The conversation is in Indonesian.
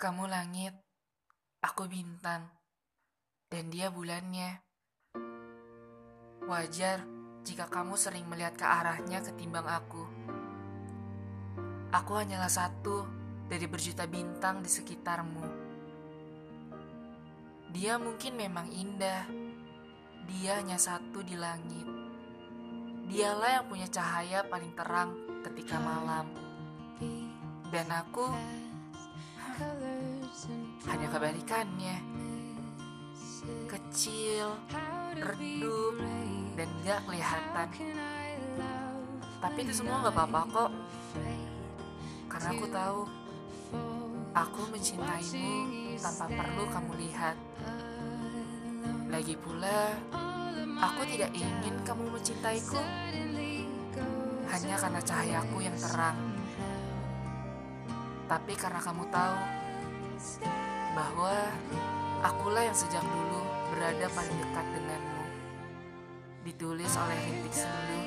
Kamu langit, aku bintang, dan dia bulannya. Wajar jika kamu sering melihat ke arahnya ketimbang aku. Aku hanyalah satu dari berjuta bintang di sekitarmu. Dia mungkin memang indah. Dia hanya satu di langit. Dialah yang punya cahaya paling terang ketika malam. Dan aku hanya kebalikannya. Kecil, redup, dan gak kelihatan. Tapi itu semua gak apa-apa kok. Karena aku tahu, aku mencintaimu tanpa perlu kamu lihat. Lagi pula, aku tidak ingin kamu mencintaiku. Hanya karena cahayaku yang terang. Tapi karena kamu tahu bahwa akulah yang sejak dulu berada paling dekat denganmu. Ditulis oleh Rintik Sendu